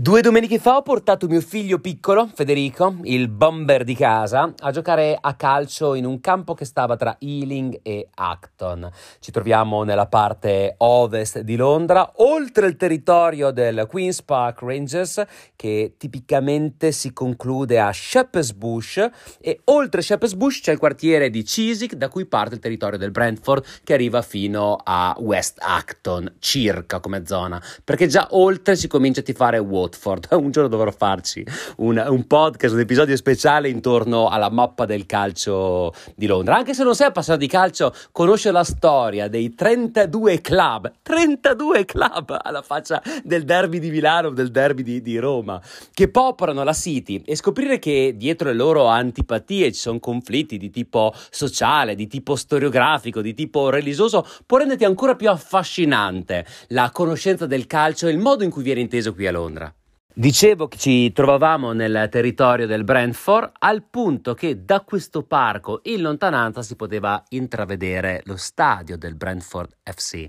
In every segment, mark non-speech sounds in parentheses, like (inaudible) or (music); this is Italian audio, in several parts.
Due domeniche fa ho portato mio figlio piccolo, Federico, il bomber di casa, a giocare a calcio in un campo che stava tra Ealing e Acton. Ci troviamo nella parte ovest di Londra, oltre il territorio del Queen's Park Rangers, che tipicamente si conclude a Shepherd's Bush, e oltre Shepherd's Bush c'è il quartiere di Chiswick, da cui parte il territorio del Brentford, che arriva fino a West Acton, circa come zona, perché già oltre si comincia a tifare Water. Watford. (laughs) Un giorno dovrò farci un, un, podcast, un episodio speciale intorno alla mappa del calcio di Londra. Anche se non sei appassionato di calcio, conosce la storia dei 32 club, 32 club (laughs) alla faccia del derby di Milano, del derby di, di Roma, che popolano la City e scoprire che dietro le loro antipatie ci sono conflitti di tipo sociale, di tipo storiografico, di tipo religioso, può renderti ancora più affascinante la conoscenza del calcio e il modo in cui viene inteso qui a Londra. Dicevo che ci trovavamo nel territorio del Brentford al punto che da questo parco in lontananza si poteva intravedere lo stadio del Brentford FC.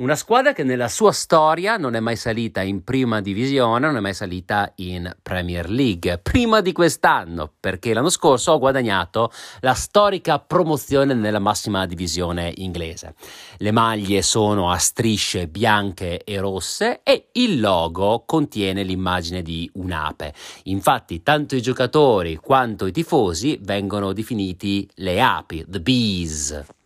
Una squadra che nella sua storia non è mai salita in prima divisione, non è mai salita in Premier League, prima di quest'anno, perché l'anno scorso ho guadagnato la storica promozione nella massima divisione inglese. Le maglie sono a strisce bianche e rosse e il logo contiene l'immagine di un'ape. Infatti, tanto i giocatori quanto i tifosi vengono definiti le api, the bees.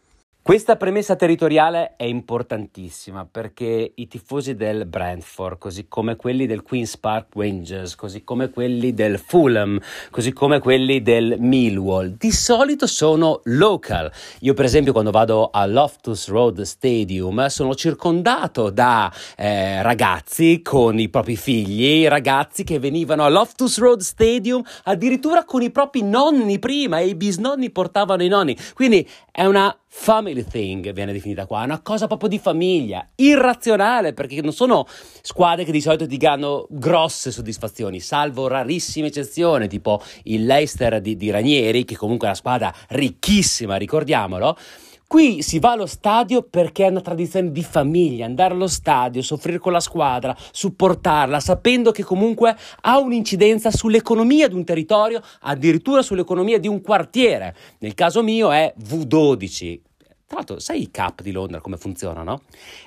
Questa premessa territoriale è importantissima perché i tifosi del Brentford, così come quelli del Queen's Park Rangers, così come quelli del Fulham, così come quelli del Millwall, di solito sono local. Io per esempio quando vado al Loftus Road Stadium sono circondato da eh, ragazzi con i propri figli, ragazzi che venivano al Loftus Road Stadium addirittura con i propri nonni prima e i bisnonni portavano i nonni. Quindi è una family thing viene definita qua, una cosa proprio di famiglia, irrazionale perché non sono squadre che di solito ti danno grosse soddisfazioni, salvo rarissime eccezioni, tipo il Leicester di, di Ranieri, che comunque è una squadra ricchissima, ricordiamolo. Qui si va allo stadio perché è una tradizione di famiglia, andare allo stadio, soffrire con la squadra, supportarla, sapendo che comunque ha un'incidenza sull'economia di un territorio, addirittura sull'economia di un quartiere. Nel caso mio è V12, tra l'altro, sai i cap di Londra come funzionano?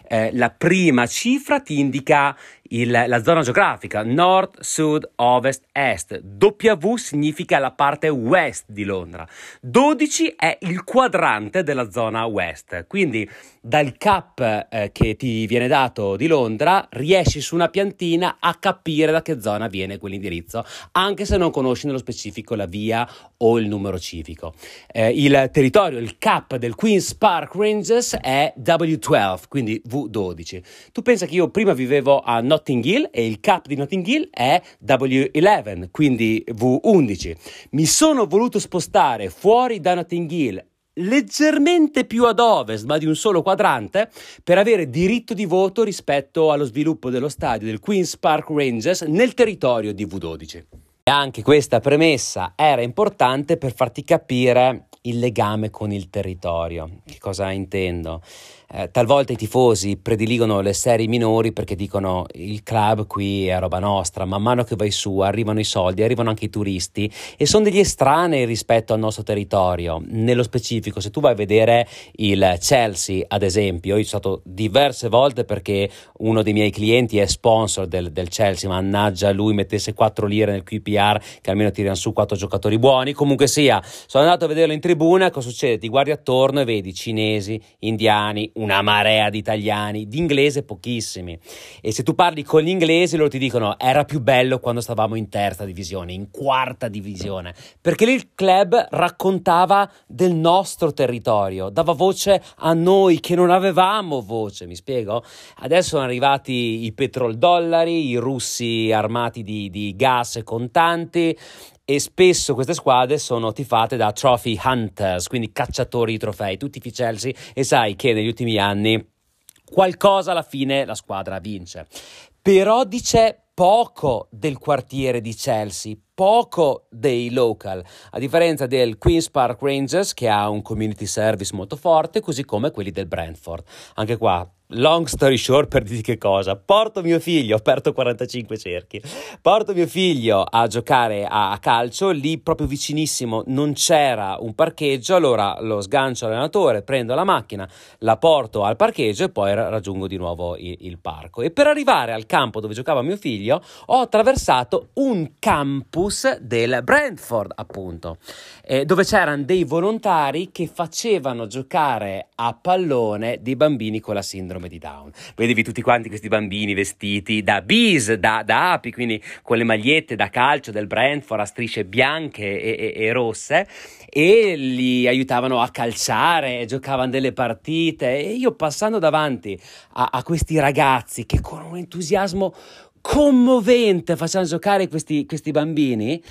Eh, la prima cifra ti indica il, la zona geografica, nord, sud, ovest, est. W significa la parte west di Londra. 12 è il quadrante della zona west. Quindi dal cap eh, che ti viene dato di Londra riesci su una piantina a capire da che zona viene quell'indirizzo, anche se non conosci nello specifico la via o il numero civico. Eh, il territorio, il cap del Queen's Park Rangers è W12, quindi V12. Tu pensa che io prima vivevo a Notting Hill e il cap di Notting Hill è W11, quindi V11. Mi sono voluto spostare fuori da Notting Hill leggermente più ad ovest, ma di un solo quadrante, per avere diritto di voto rispetto allo sviluppo dello stadio del Queen's Park Rangers nel territorio di V12. E anche questa premessa era importante per farti capire il legame con il territorio. Che cosa intendo? Eh, talvolta i tifosi prediligono le serie minori perché dicono il club qui è roba nostra, man mano che vai su arrivano i soldi, arrivano anche i turisti e sono degli estranei rispetto al nostro territorio. Nello specifico, se tu vai a vedere il Chelsea, ad esempio, io sono stato diverse volte perché uno dei miei clienti è sponsor del, del Chelsea, mannaggia lui mettesse 4 lire nel QPR che almeno tirano su 4 giocatori buoni, comunque sia, sono andato a vederlo in tribuna, cosa succede? Ti guardi attorno e vedi cinesi, indiani, una marea di italiani, di inglese pochissimi. E se tu parli con gli inglesi, loro ti dicono era più bello quando stavamo in terza divisione, in quarta divisione, perché lì il club raccontava del nostro territorio, dava voce a noi che non avevamo voce, mi spiego? Adesso sono arrivati i petroldollari, i russi armati di, di gas e contanti e spesso queste squadre sono tifate da trophy hunters, quindi cacciatori di trofei, tutti i Chelsea e sai che negli ultimi anni qualcosa alla fine la squadra vince. Però dice poco del quartiere di Chelsea, poco dei local, a differenza del Queen's Park Rangers che ha un community service molto forte, così come quelli del Brentford. Anche qua Long story short, per dirti che cosa? Porto mio figlio, ho aperto 45 cerchi, porto mio figlio a giocare a calcio, lì proprio vicinissimo non c'era un parcheggio, allora lo sgancio all'allenatore, prendo la macchina, la porto al parcheggio e poi raggiungo di nuovo il, il parco. E per arrivare al campo dove giocava mio figlio ho attraversato un campus del Brentford, appunto, eh, dove c'erano dei volontari che facevano giocare a pallone dei bambini con la sindrome sindrome di Down. Vedevi tutti quanti questi bambini vestiti da bis, da, da api, quindi con le magliette da calcio del Brentford a strisce bianche e, e, e rosse e li aiutavano a calciare, giocavano delle partite e io passando davanti a, a questi ragazzi che con un entusiasmo commovente facevano giocare questi, questi bambini,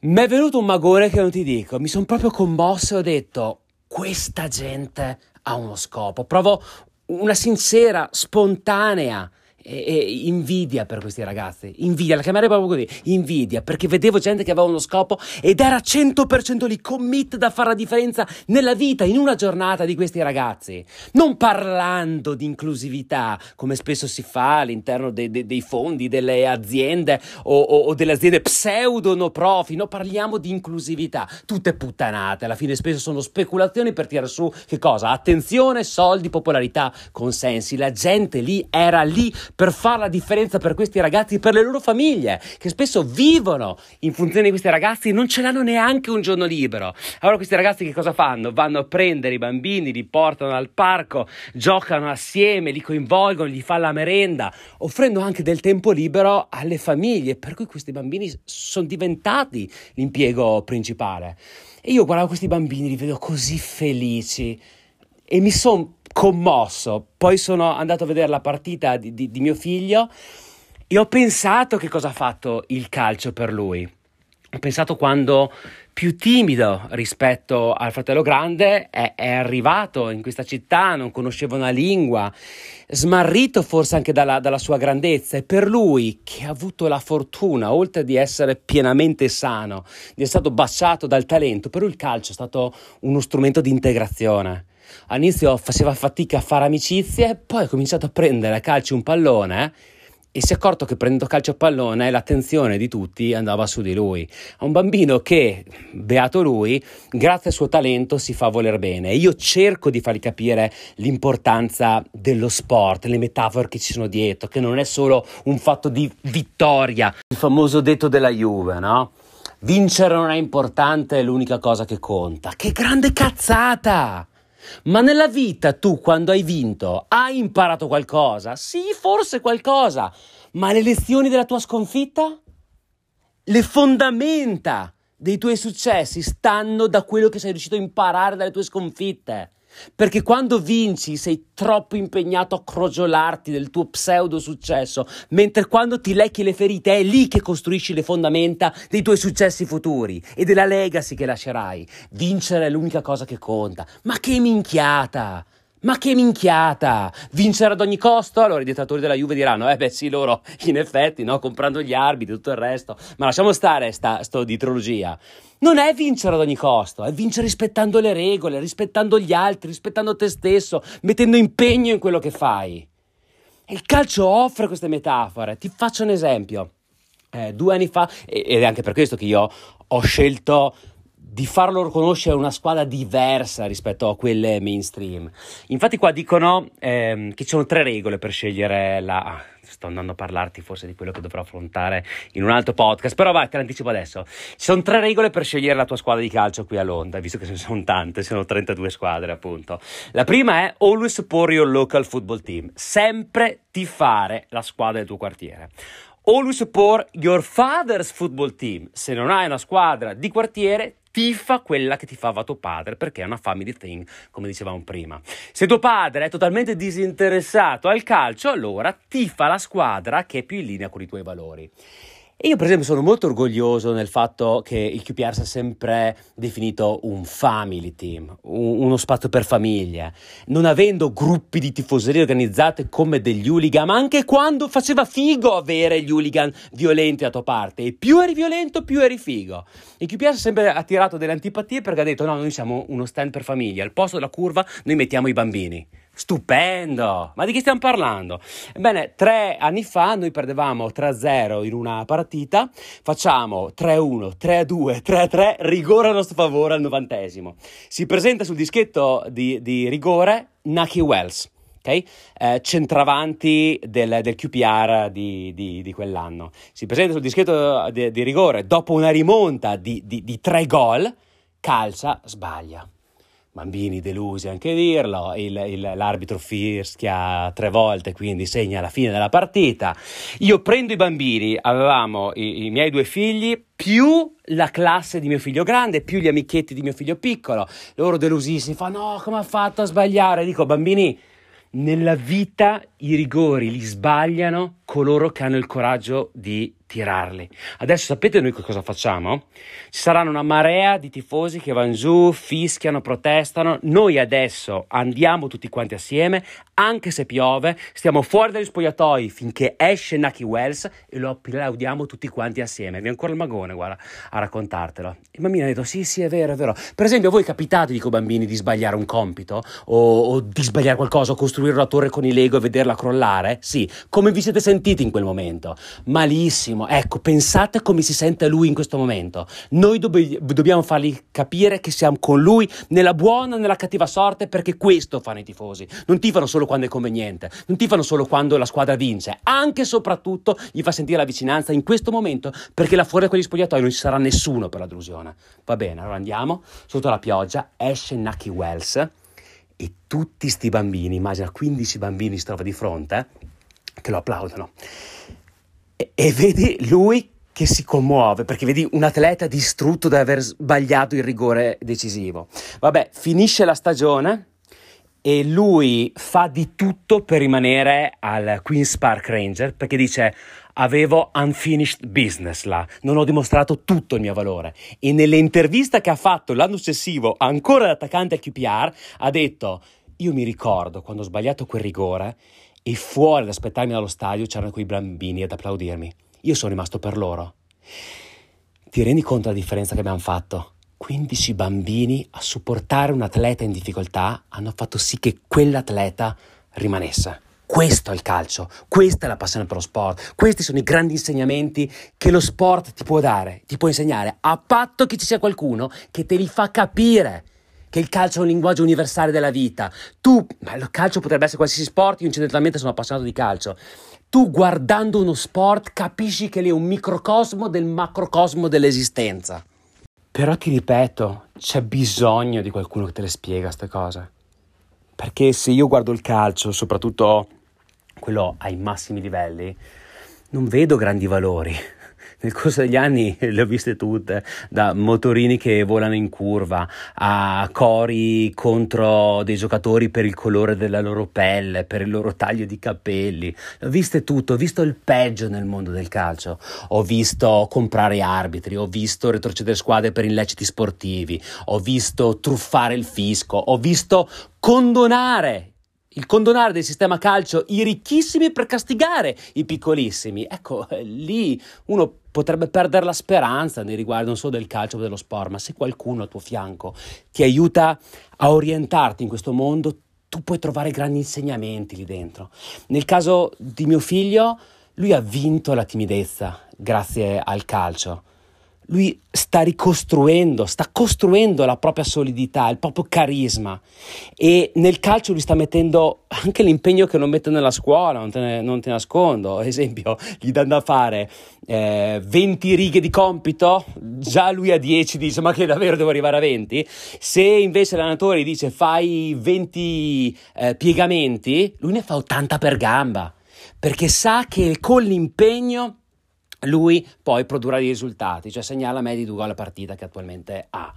mi è venuto un magore che non ti dico, mi sono proprio commosso e ho detto questa gente ha uno scopo. Provo una sincera, spontanea e, e invidia per questi ragazzi, invidia, la chiamerei proprio così, invidia, perché vedevo gente che aveva uno scopo ed era 100% lì, commit da fare la differenza nella vita, in una giornata di questi ragazzi, non parlando di inclusività, come spesso si fa all'interno de, de, dei fondi delle aziende o, o, o delle aziende pseudo no profi, no, parliamo di inclusività, tutte puttanate, alla fine spesso sono speculazioni per tirare su, che cosa? Attenzione, soldi, popolarità, consensi, la gente lì era lì per fare la differenza per questi ragazzi, per le loro famiglie, che spesso vivono in funzione di questi ragazzi e non ce l'hanno neanche un giorno libero. Allora questi ragazzi che cosa fanno? Vanno a prendere i bambini, li portano al parco, giocano assieme, li coinvolgono, gli fanno la merenda, offrendo anche del tempo libero alle famiglie, per cui questi bambini sono diventati l'impiego principale. E io guardavo questi bambini, li vedo così felici e mi sono commosso. Poi sono andato a vedere la partita di, di, di mio figlio e ho pensato che cosa ha fatto il calcio per lui. Ho pensato quando più timido rispetto al fratello grande è, è, arrivato in questa città, non conosceva una lingua, smarrito forse anche dalla, dalla, sua grandezza e per lui che ha avuto la fortuna, oltre di essere pienamente sano, di essere stato baciato dal talento, per lui il calcio è stato uno strumento di integrazione all'inizio faceva fatica a fare amicizie, poi ha cominciato a prendere a calcio un pallone e si è accorto che prendendo calcio a pallone l'attenzione di tutti andava su di lui. È un bambino che, beato lui, grazie al suo talento si fa voler bene. Io cerco di fargli capire l'importanza dello sport, le metafore che ci sono dietro, che non è solo un fatto di vittoria. Il famoso detto della Juve, no? Vincere non è importante, è l'unica cosa che conta. Che grande cazzata! Ma nella vita tu quando hai vinto hai imparato qualcosa? Sì, forse qualcosa, ma le lezioni della tua sconfitta? Le fondamenta dei tuoi successi stanno da quello che sei riuscito a imparare dalle tue sconfitte. Perché quando vinci sei troppo impegnato a crogiolarti del tuo pseudo successo, mentre quando ti lecchi le ferite è lì che costruisci le fondamenta dei tuoi successi futuri e della legacy che lascerai. Vincere è l'unica cosa che conta. Ma che minchiata! Ma che minchiata! Vincere ad ogni costo? Allora i dettatori della Juve diranno: Eh beh, sì, loro (laughs) in effetti, no? Comprando gli arbitri, tutto il resto. Ma lasciamo stare sta, sto di trilogia. Non è vincere ad ogni costo, è vincere rispettando le regole, rispettando gli altri, rispettando te stesso, mettendo impegno in quello che fai. E il calcio offre queste metafore. Ti faccio un esempio. Eh, due anni fa, ed è anche per questo che io ho scelto di farlo conoscere una squadra diversa rispetto a quelle mainstream. Infatti qua dicono ehm, che ci sono tre regole per scegliere la... Ah, sto andando a parlarti forse di quello che dovrò affrontare in un altro podcast, però vai, te l'anticipo adesso. Ci sono tre regole per scegliere la tua squadra di calcio qui a Londra, visto che ce ne sono tante, sono 32 squadre appunto. La prima è always support your local football team, sempre tifare la squadra del tuo quartiere. Always support your father's football team. Se non hai una squadra di quartiere, tifa quella che tifava tuo padre, perché è una family thing, come dicevamo prima. Se tuo padre è totalmente disinteressato al calcio, allora tifa la squadra che è più in linea con i tuoi valori. E io per esempio sono molto orgoglioso nel fatto che il QPR sia sempre definito un family team, un, uno spazio per famiglie, non avendo gruppi di tifoserie organizzate come degli hooligan, ma anche quando faceva figo avere gli hooligan violenti a tua parte, e più eri violento più eri figo. Il QPR ha sempre attirato delle antipatie perché ha detto no, noi siamo uno stand per famiglia, al posto della curva noi mettiamo i bambini. Stupendo! Ma di che stiamo parlando? Ebbene, tre anni fa noi perdevamo 3-0 in una partita, facciamo 3-1, 3-2, 3-3, rigore a nostro favore al novantesimo. Si presenta sul dischetto di, di rigore Nucky Wells. Okay? Eh, centravanti del, del QPR di, di, di, quell'anno. Si presenta sul dischetto di, di rigore dopo una rimonta di tre gol, calcia, sbaglia bambini delusi anche dirlo, il, il, l'arbitro fischia tre volte, quindi segna la fine della partita. Io prendo i bambini, avevamo i, i, miei due figli, più la classe di mio figlio grande, più gli amichetti di mio figlio piccolo, loro delusissimi, fanno no, come ha fatto a sbagliare? Dico, bambini, nella vita i rigori li sbagliano coloro che hanno il coraggio di tirarli. Adesso sapete noi cosa facciamo? Ci saranno una marea di tifosi che vanno giù, fischiano, protestano. Noi adesso andiamo tutti quanti assieme, anche se piove, stiamo fuori dagli spogliatoi finché esce Nucky Wells e lo applaudiamo tutti quanti assieme. Vi ancora il magone, guarda, a raccontartelo. Il bambino ha detto: Sì, sì, è vero, è vero. Per esempio, a voi capitate, dico bambini, di sbagliare un compito o, o di sbagliare qualcosa, o costruire una torre con i Lego e vederla crollare? Sì, come vi siete sentiti in quel momento? Malissimo Ecco, pensate come si sente lui in questo momento. Noi dobb- dobbiamo fargli capire che siamo con lui nella buona e nella cattiva sorte perché questo fanno i tifosi. Non tifano solo quando è conveniente, non tifano solo quando la squadra vince, anche e soprattutto gli fa sentire la vicinanza in questo momento perché là fuori da quegli spogliatoi non ci sarà nessuno per la delusione. Va bene, allora andiamo, sotto la pioggia esce Nucky Wells e tutti sti bambini, immagina 15 bambini si trova di fronte, eh, che lo applaudono e, vedi lui che si commuove perché vedi un atleta distrutto da aver sbagliato il rigore decisivo. Vabbè, finisce la stagione e lui fa di tutto per rimanere al Queen's Park Ranger perché dice avevo unfinished business là, non ho dimostrato tutto il mio valore e nell'intervista che ha fatto l'anno successivo ancora l'attaccante al QPR ha detto io mi ricordo quando ho sbagliato quel rigore e fuori ad aspettarmi dallo stadio c'erano quei bambini ad applaudirmi. Io sono rimasto per loro. Ti rendi conto della differenza che abbiamo fatto? 15 bambini a supportare un atleta in difficoltà hanno fatto sì che quell'atleta rimanesse. Questo è il calcio, questa è la passione per lo sport, questi sono i grandi insegnamenti che lo sport ti può dare, ti può insegnare, a patto che ci sia qualcuno che te li fa capire che il calcio è un linguaggio universale della vita. Tu, ma il calcio potrebbe essere qualsiasi sport, io incidentalmente sono appassionato di calcio. Tu guardando uno sport capisci che lì è un microcosmo del macrocosmo dell'esistenza. Però ti ripeto, c'è bisogno di qualcuno che te le spiega queste cose. Perché se io guardo il calcio, soprattutto quello ai massimi livelli, non vedo grandi valori nel corso degli anni (laughs) le ho viste tutte, da motorini che volano in curva a cori contro dei giocatori per il colore della loro pelle, per il loro taglio di capelli. Le ho viste tutte, ho visto il peggio nel mondo del calcio. Ho visto comprare arbitri, ho visto retrocedere squadre per illeciti sportivi, ho visto truffare il fisco, ho visto condonare il condonare del sistema calcio i ricchissimi per castigare i piccolissimi. Ecco, lì uno potrebbe perdere la speranza nei riguardi non solo del calcio ma dello sport, ma se qualcuno al tuo fianco ti aiuta a orientarti in questo mondo, tu puoi trovare grandi insegnamenti lì dentro. Nel caso di mio figlio, lui ha vinto la timidezza grazie al calcio lui sta ricostruendo, sta costruendo la propria solidità, il proprio carisma. E nel calcio lui sta mettendo anche l'impegno che non mette nella scuola, non te, ne, non te nascondo, ad (laughs) esempio gli danno a fare eh, 20 righe di compito, già lui a 10 dice ma che davvero devo arrivare a 20, se invece l'allenatore gli dice fai 20 eh, piegamenti, lui ne fa 80 per gamba, perché sa che con l'impegno lui poi produrrà dei risultati, cioè segnala media di due gol a partita che attualmente ha.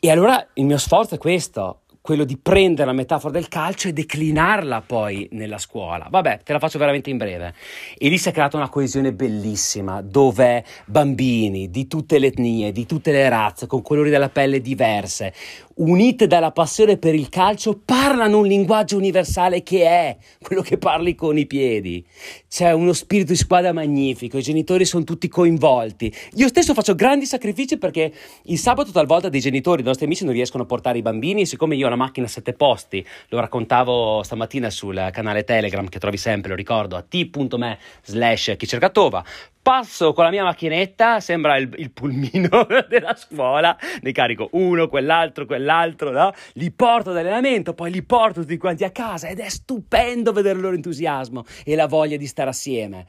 E allora il mio sforzo è questo, quello di prendere la metafora del calcio e declinarla poi nella scuola. Vabbè, te la faccio veramente in breve. E lì si è creata una coesione bellissima dove bambini di tutte le etnie, di tutte le razze, con colori della pelle diverse, unite dalla passione per il calcio, parlano un linguaggio universale che è quello che parli con i piedi. C'è uno spirito di squadra magnifico, i genitori sono tutti coinvolti. Io stesso faccio grandi sacrifici perché il sabato talvolta dei genitori, dei nostri amici non riescono a portare i bambini, siccome io la macchina a sette posti, lo raccontavo stamattina sul canale Telegram che trovi sempre, lo ricordo, a t.me slash chi cerca Tova, passo con la mia macchinetta, sembra il, il pulmino (laughs) della scuola, ne carico uno, quell'altro, quell'altro, no? li porto d'allenamento, poi li porto tutti quanti a casa ed è stupendo vedere il loro entusiasmo e la voglia di stare assieme.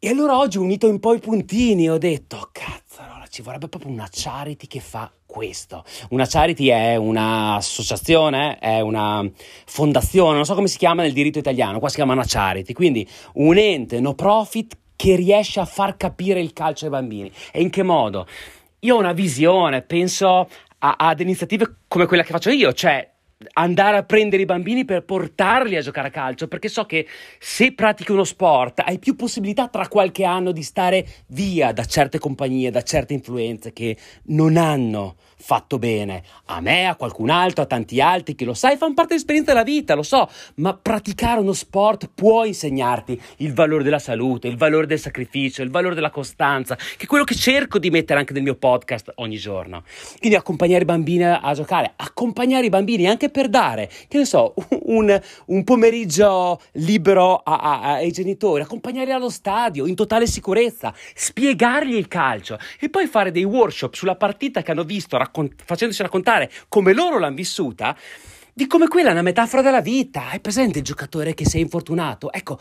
E allora oggi ho unito un po' i puntini e ho detto, cazzarola, ci vorrebbe proprio una charity che fa questo. Una charity è un'associazione, è una fondazione, non so come si chiama nel diritto italiano, qua si chiama una charity, quindi un ente no profit che riesce a far capire il calcio ai bambini. E in che modo? Io ho una visione, penso a, ad iniziative come quella che faccio io, cioè andare a prendere i bambini per portarli a giocare a calcio, perché so che se pratichi uno sport hai più possibilità tra qualche anno di stare via da certe compagnie, da certe influenze che non hanno fatto bene a me, a qualcun altro, a tanti altri che lo sai, fanno parte dell'esperienza della vita, lo so, ma praticare uno sport può insegnarti il valore della salute, il valore del sacrificio, il valore della costanza, che è quello che cerco di mettere anche nel mio podcast ogni giorno. Quindi accompagnare i bambini a giocare, accompagnare i bambini anche per dare, che ne so, (laughs) un, un pomeriggio libero a, a, ai genitori, accompagnarli allo stadio in totale sicurezza, spiegargli il calcio e poi fare dei workshop sulla partita che hanno visto, raccont- facendoci raccontare come loro l'hanno vissuta, di come quella è una metafora della vita. Hai presente il giocatore che sei infortunato? Ecco,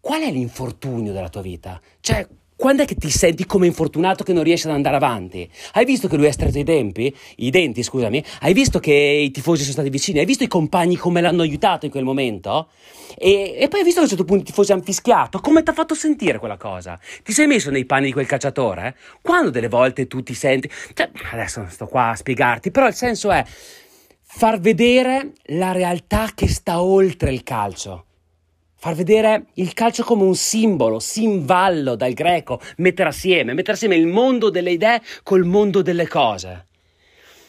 qual è l'infortunio della tua vita? Cioè, quando è che ti senti come infortunato che non riesci ad andare avanti? Hai visto che lui ha stretto i denti? I denti, scusami? Hai visto che i tifosi sono stati vicini? Hai visto i compagni come l'hanno aiutato in quel momento? E, e poi hai visto che a un certo punto i tifosi hanno fischiato? Come ti ha fatto sentire quella cosa? Ti sei messo nei panni di quel calciatore? Quando delle volte tu ti senti... Cioè, adesso non sto qua a spiegarti, però il senso è far vedere la realtà che sta oltre il calcio far vedere il calcio come un simbolo, simvallo dal greco, mettere assieme, mettere assieme il mondo delle idee col mondo delle cose.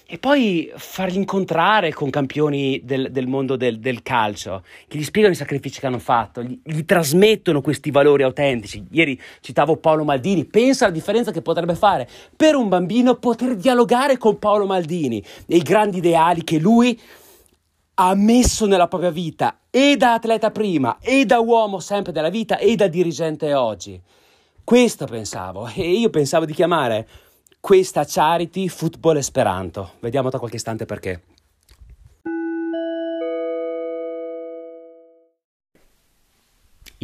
E poi farli incontrare con campioni del, del mondo del, del, calcio, che gli spiegano i sacrifici che hanno fatto, gli, gli, trasmettono questi valori autentici. Ieri citavo Paolo Maldini, pensa alla differenza che potrebbe fare per un bambino poter dialogare con Paolo Maldini e i grandi ideali che lui ha messo nella propria vita e da atleta prima e da uomo sempre della vita e da dirigente oggi. Questo pensavo (laughs) e io pensavo di chiamare questa charity Football Esperanto. Vediamo tra qualche istante perché.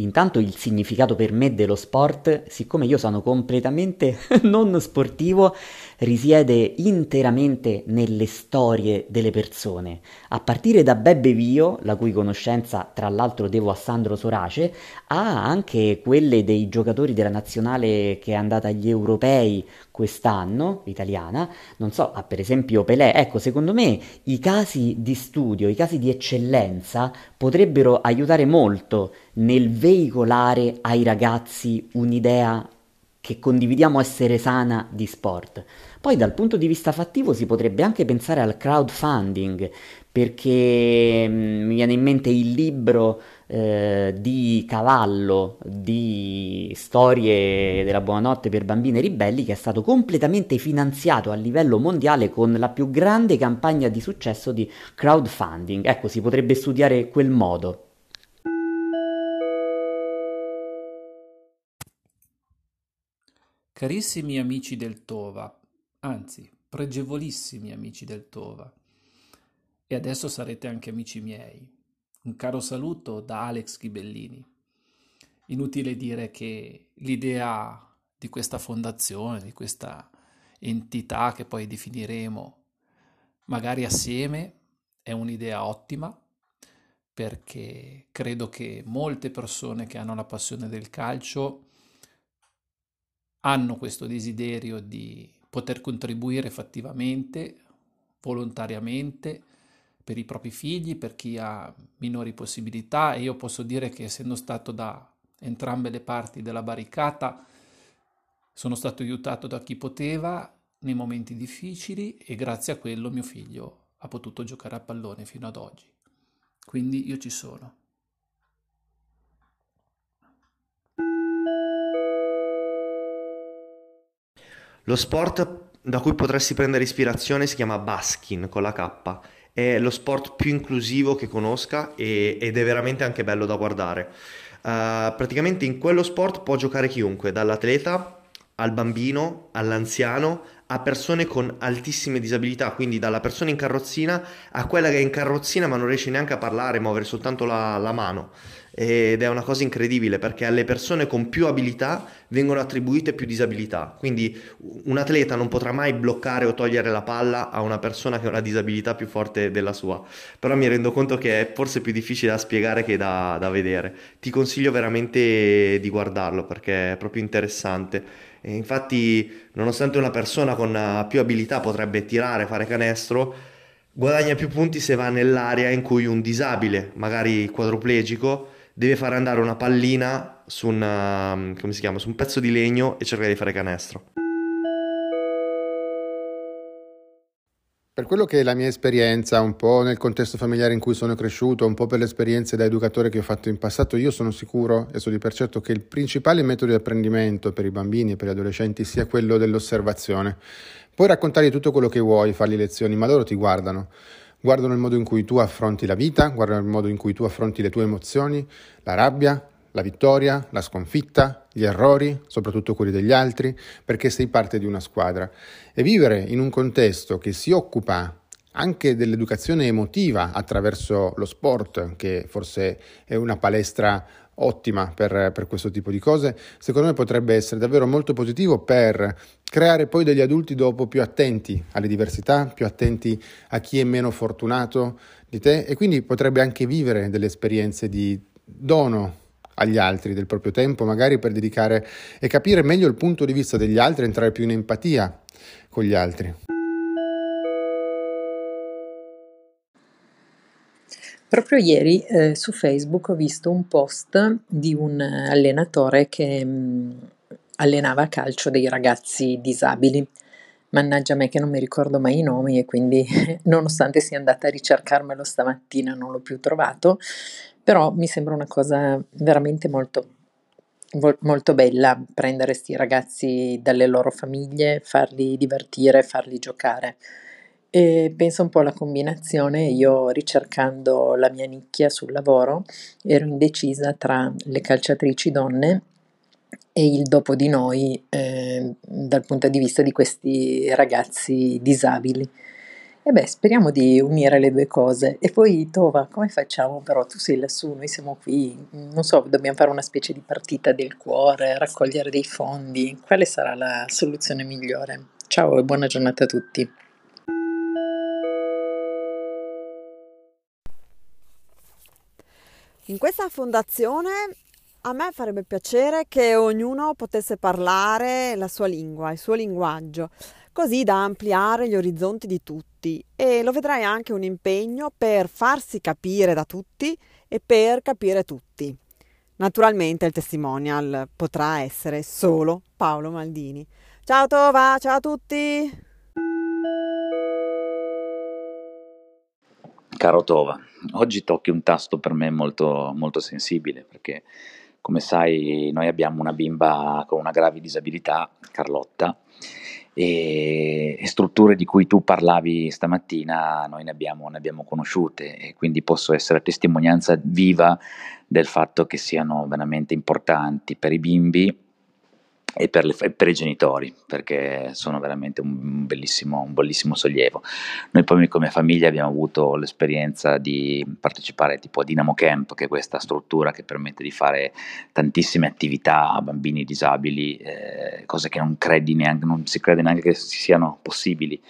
Intanto il significato per me dello sport, siccome io sono completamente (laughs) non sportivo, risiede interamente nelle storie delle persone, a partire da Bebbe Vio, la cui conoscenza tra l'altro devo a Sandro Sorace, a anche quelle dei giocatori della nazionale che è andata agli europei quest'anno, italiana, non so, ah, per esempio Pelé, ecco, secondo me i casi di studio, i casi di eccellenza potrebbero aiutare molto nel veicolare ai ragazzi un'idea che condividiamo essere sana di sport. Poi dal punto di vista fattivo si potrebbe anche pensare al crowdfunding, perché mm, mi viene in mente il libro eh, di Cavallo di storie della buonanotte per bambine ribelli che è stato completamente finanziato a livello mondiale con la più grande campagna di successo di crowdfunding. Ecco, si potrebbe studiare quel modo. Carissimi amici del Tova, anzi, pregevolissimi amici del Tova, e adesso sarete anche amici miei. Un caro saluto da Alex Ghibellini. Inutile dire che l'idea di questa fondazione, di questa entità che poi definiremo magari assieme, è un'idea ottima perché credo che molte persone che hanno la passione del calcio hanno questo desiderio di poter contribuire fattivamente, volontariamente, per i propri figli, per chi ha minori possibilità e io posso dire che essendo stato da entrambe le parti della barricata sono stato aiutato da chi poteva nei momenti difficili e grazie a quello mio figlio ha potuto giocare a pallone fino ad oggi. Quindi io ci sono. Lo sport da cui potresti prendere ispirazione si chiama baskin con la K è lo sport più inclusivo che conosca e, ed è veramente anche bello da guardare. Uh, praticamente in quello sport può giocare chiunque, dall'atleta al bambino, all'anziano, a persone con altissime disabilità, quindi dalla persona in carrozzina a quella che è in carrozzina ma non riesce neanche a parlare, muovere soltanto la, la mano ed è una cosa incredibile perché alle persone con più abilità vengono attribuite più disabilità. Quindi un atleta non potrà mai bloccare o togliere la palla a una persona che ha una disabilità più forte della sua. Però mi rendo conto che è forse più difficile da spiegare che da, da vedere. Ti consiglio veramente di guardarlo perché è proprio interessante. E infatti, nonostante una persona con più abilità potrebbe tirare, fare canestro, guadagna più punti se va nell'area in cui un disabile, magari quadruplegico, deve fare andare una pallina su, una, chiama, su un pezzo di legno e cercare di fare canestro. Per quello che è la mia esperienza, un po' nel contesto familiare in cui sono cresciuto, un po' per le esperienze da educatore che ho fatto in passato, io sono sicuro e so di per certo che il principale metodo di apprendimento per i bambini e per gli adolescenti sia quello dell'osservazione. Puoi raccontare tutto quello che vuoi, fargli lezioni, ma loro ti guardano guardano il modo in cui tu affronti la vita, guardano il modo in cui tu affronti le tue emozioni, la rabbia, la vittoria, la sconfitta, gli errori, soprattutto quelli degli altri, perché sei parte di una squadra. E vivere in un contesto che si occupa anche dell'educazione emotiva attraverso lo sport, che forse è una palestra ottima per, per, questo tipo di cose, secondo me potrebbe essere davvero molto positivo per creare poi degli adulti dopo più attenti alle diversità, più attenti a chi è meno fortunato di te e quindi potrebbe anche vivere delle esperienze di dono agli altri del proprio tempo, magari per dedicare e capire meglio il punto di vista degli altri, entrare più in empatia con gli altri. Proprio ieri eh, su Facebook ho visto un post di un allenatore che mh, mm, allenava a calcio dei ragazzi disabili. Mannaggia me che non mi ricordo mai i nomi e quindi (laughs) nonostante sia andata a ricercarmelo stamattina non l'ho più trovato, però mi sembra una cosa veramente molto, molto bella prendere questi ragazzi dalle loro famiglie, farli divertire, farli giocare. E penso un po' alla combinazione, io ricercando la mia nicchia sul lavoro ero indecisa tra le calciatrici donne e il dopo di noi eh, dal punto di vista di questi ragazzi disabili. E beh, speriamo di unire le due cose. E poi, Tova, come facciamo però? Tu sei lassù, noi siamo qui, non so, dobbiamo fare una specie di partita del cuore, raccogliere dei fondi. Quale sarà la soluzione migliore? Ciao e buona giornata a tutti. In questa fondazione a me farebbe piacere che ognuno potesse parlare la sua lingua, il suo linguaggio, così da ampliare gli orizzonti di tutti e lo vedrai anche un impegno per farsi capire da tutti e per capire tutti. Naturalmente il testimonial potrà essere solo Paolo Maldini. Ciao Tova, ciao a tutti! Caro Tova, oggi tocchi un tasto per me molto, molto sensibile perché come sai noi abbiamo una bimba con una grave disabilità, Carlotta, e, strutture di cui tu parlavi stamattina noi ne abbiamo, ne abbiamo conosciute e quindi posso essere testimonianza viva del fatto che siano veramente importanti per i bimbi e per, le, per, i genitori, perché sono veramente un bellissimo, un bellissimo sollievo. Noi poi come famiglia abbiamo avuto l'esperienza di partecipare tipo a Dynamo Camp, che è questa struttura che permette di fare tantissime attività a bambini disabili, eh, cose che non, neanche, non si crede neanche che siano possibili,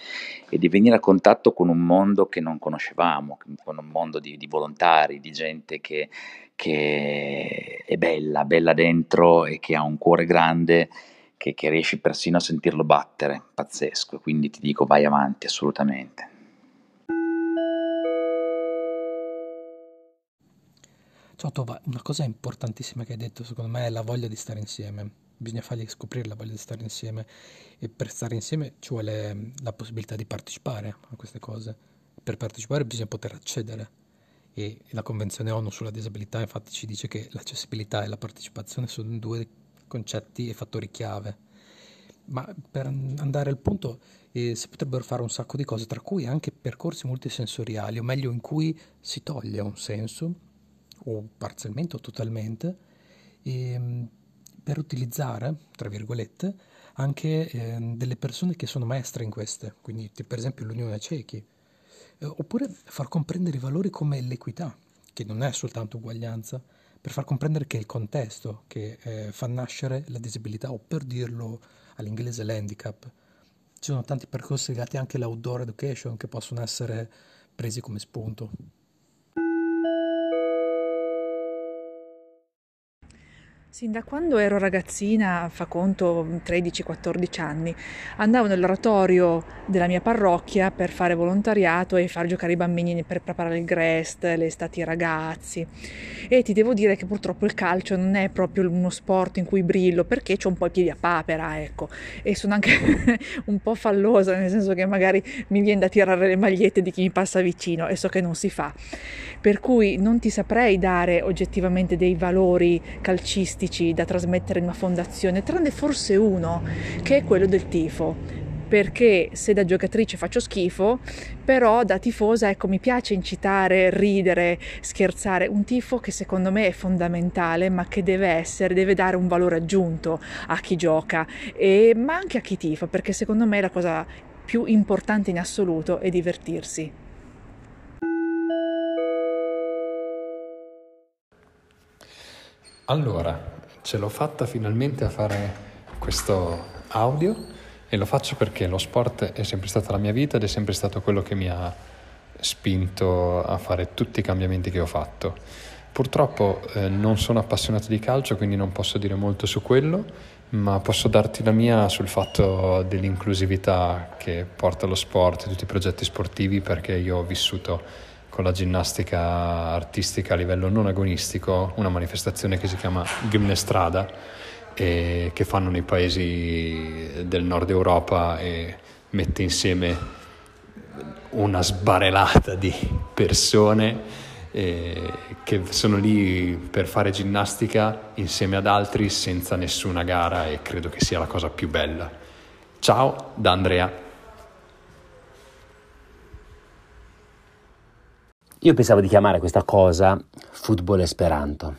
e di venire a contatto con un mondo che non conoscevamo, con un mondo di, di volontari, di gente che che è bella, bella dentro e che ha un cuore grande che, che riesci persino a sentirlo battere, pazzesco, quindi ti dico vai avanti assolutamente. Ciao Tova, una cosa importantissima che hai detto secondo me è la voglia di stare insieme. Bisogna fargli scoprire la voglia di stare insieme e per stare insieme ci vuole la possibilità di partecipare a queste cose. Per partecipare bisogna poter accedere e la Convenzione ONU sulla disabilità infatti ci dice che l'accessibilità e la partecipazione sono due concetti e fattori chiave. Ma per andare al punto eh, si potrebbero fare un sacco di cose, tra cui anche percorsi multisensoriali, o meglio in cui si toglie un senso, o parzialmente o totalmente, e, per utilizzare, tra virgolette, anche eh, delle persone che sono maestre in queste, quindi per esempio l'Unione Cechi, eh, oppure far comprendere i valori come l'equità, che non è soltanto uguaglianza, per far comprendere che è il contesto che eh, fa nascere la disabilità, o per dirlo all'inglese l'handicap. Ci sono tanti percorsi legati anche all'outdoor education che possono essere presi come spunto. Sin da quando ero ragazzina, fa conto 13-14 anni, andavo nell'oratorio della mia parrocchia per fare volontariato e far giocare i bambini per preparare il Grest, le estati ai ragazzi. E ti devo dire che purtroppo il calcio non è proprio uno sport in cui brillo perché ho un po' i piedi a papera, ecco. E sono anche (laughs) un po' fallosa, nel senso che magari mi viene da tirare le magliette di chi mi passa vicino e so che non si fa. Per cui non ti saprei dare oggettivamente dei valori calcistici da trasmettere in una fondazione, tranne forse uno, che è quello del tifo. Perché se da giocatrice faccio schifo, però da tifosa ecco mi piace incitare, ridere, scherzare, un tifo che secondo me è fondamentale, ma che deve essere, deve dare un valore aggiunto a chi gioca, e, ma anche a chi tifa, perché secondo me la cosa più importante in assoluto è divertirsi. Allora, ce l'ho fatta finalmente a fare questo audio e lo faccio perché lo sport è sempre stata la mia vita ed è sempre stato quello che mi ha spinto a fare tutti i cambiamenti che ho fatto. Purtroppo eh, non sono appassionato di calcio, quindi non posso dire molto su quello, ma posso darti la mia sul fatto dell'inclusività che porta lo sport e tutti i progetti sportivi perché io ho vissuto con la ginnastica artistica a livello non agonistico, una manifestazione che si chiama Gymnestrada e che fanno nei paesi del nord Europa e mette insieme una sbarelata di persone eh, che sono lì per fare ginnastica insieme ad altri senza nessuna gara e credo che sia la cosa più bella. Ciao da Andrea. Io pensavo di chiamare questa cosa football esperanto.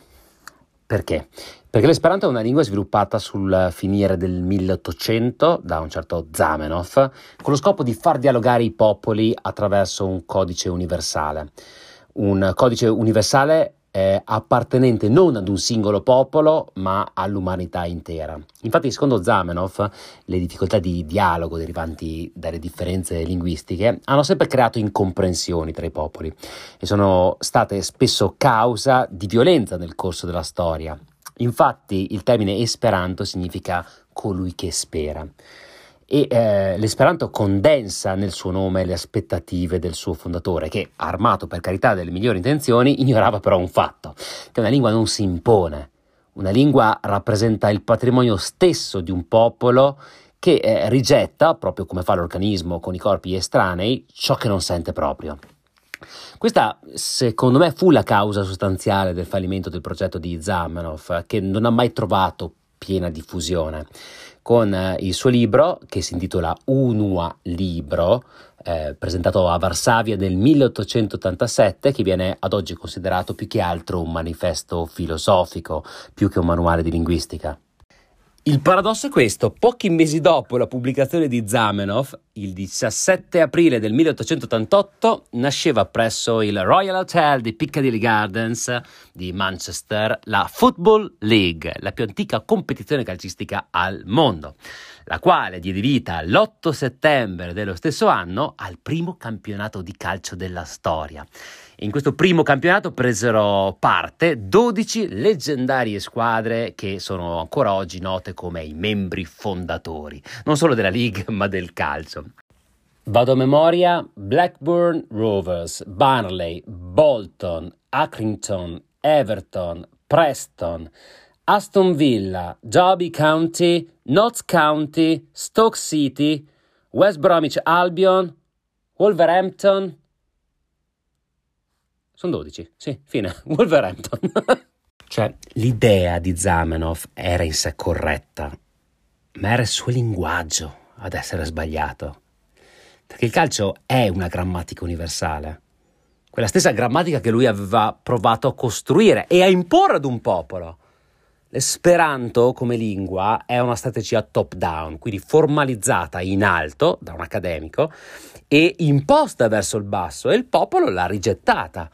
Perché? Perché l'esperanto è una lingua sviluppata sul finire del 1800 da un certo Zamenhof, con lo scopo di far dialogare i popoli attraverso un codice universale. Un codice universale eh, appartenente non ad un singolo popolo ma all'umanità intera. Infatti, secondo Zamenhof, le difficoltà di dialogo derivanti dalle differenze linguistiche hanno sempre creato incomprensioni tra i popoli e sono state spesso causa di violenza nel corso della storia. Infatti, il termine esperanto significa colui che spera e eh, l'esperanto condensa nel suo nome le aspettative del suo fondatore che, armato per carità delle migliori intenzioni, ignorava però un fatto, che una lingua non si impone, una lingua rappresenta il patrimonio stesso di un popolo che eh, rigetta, proprio come fa l'organismo con i corpi estranei, ciò che non sente proprio. Questa, secondo me, fu la causa sostanziale del fallimento del progetto di Zamenhof, che non ha mai trovato piena diffusione con eh, il suo libro che si intitola Unua Libro, eh, presentato a Varsavia nel 1887, che viene ad oggi considerato più che altro un manifesto filosofico, più che un manuale di linguistica. Il paradosso è questo, pochi mesi dopo la pubblicazione di Zamenhof, il 17 aprile del 1888, nasceva presso il Royal Hotel di Piccadilly Gardens di Manchester la Football League, la più antica competizione calcistica al mondo, la quale diede vita l'8 settembre dello stesso anno al primo campionato di calcio della storia. In questo primo campionato presero parte 12 leggendarie squadre che sono ancora oggi note come i membri fondatori, non solo della League (laughs) ma del calcio. Vado a memoria Blackburn Rovers, Barnley, Bolton, Accrington, Everton, Preston, Aston Villa, Derby County, Notts County, Stoke City, West Bromwich Albion, Wolverhampton, sono 12, sì, fine. (laughs) Wolverhampton. (laughs) cioè, l'idea di Zamenhof era in sé corretta, ma era il suo linguaggio ad essere sbagliato. Perché il calcio è una grammatica universale, quella stessa grammatica che lui aveva provato a costruire e a imporre ad un popolo. L'esperanto come lingua è una strategia top-down, quindi formalizzata in alto da un accademico e imposta verso il basso e il popolo l'ha rigettata.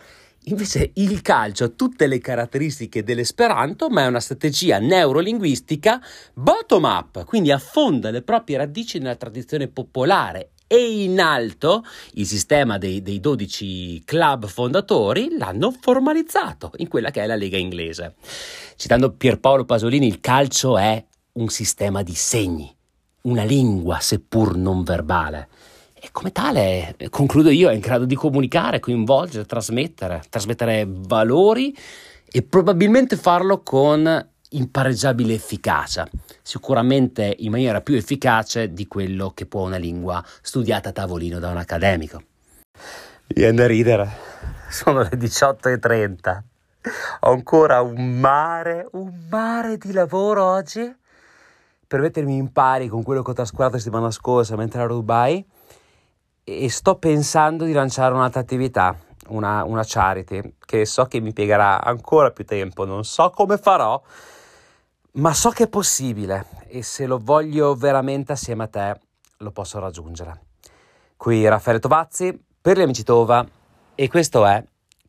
Invece il calcio ha tutte le caratteristiche dell'esperanto, ma è una strategia neurolinguistica bottom up, quindi affonda le proprie radici nella tradizione popolare e in alto il sistema dei, dei 12 club fondatori l'hanno formalizzato in quella che è la Lega inglese. Citando Pierpaolo Pasolini, il calcio è un sistema di segni, una lingua seppur non verbale. E come tale, concludo io, è in grado di comunicare, coinvolgere, trasmettere, trasmettere valori e probabilmente farlo con impareggiabile efficacia, sicuramente in maniera più efficace di quello che può una lingua studiata a tavolino da un accademico. Viene da ridere, sono le 18.30, ho ancora un mare, un mare di lavoro oggi. Per mettermi in pari con quello che ho trascurato la settimana scorsa mentre ero a Dubai e sto pensando di lanciare un'altra attività, una, una charity, che so che mi piegherà ancora più tempo, non so come farò, ma so che è possibile e se lo voglio veramente assieme a te lo posso raggiungere. Qui Raffaele Tovazzi per gli amici Tova e questo è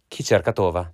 Chi cerca Tova.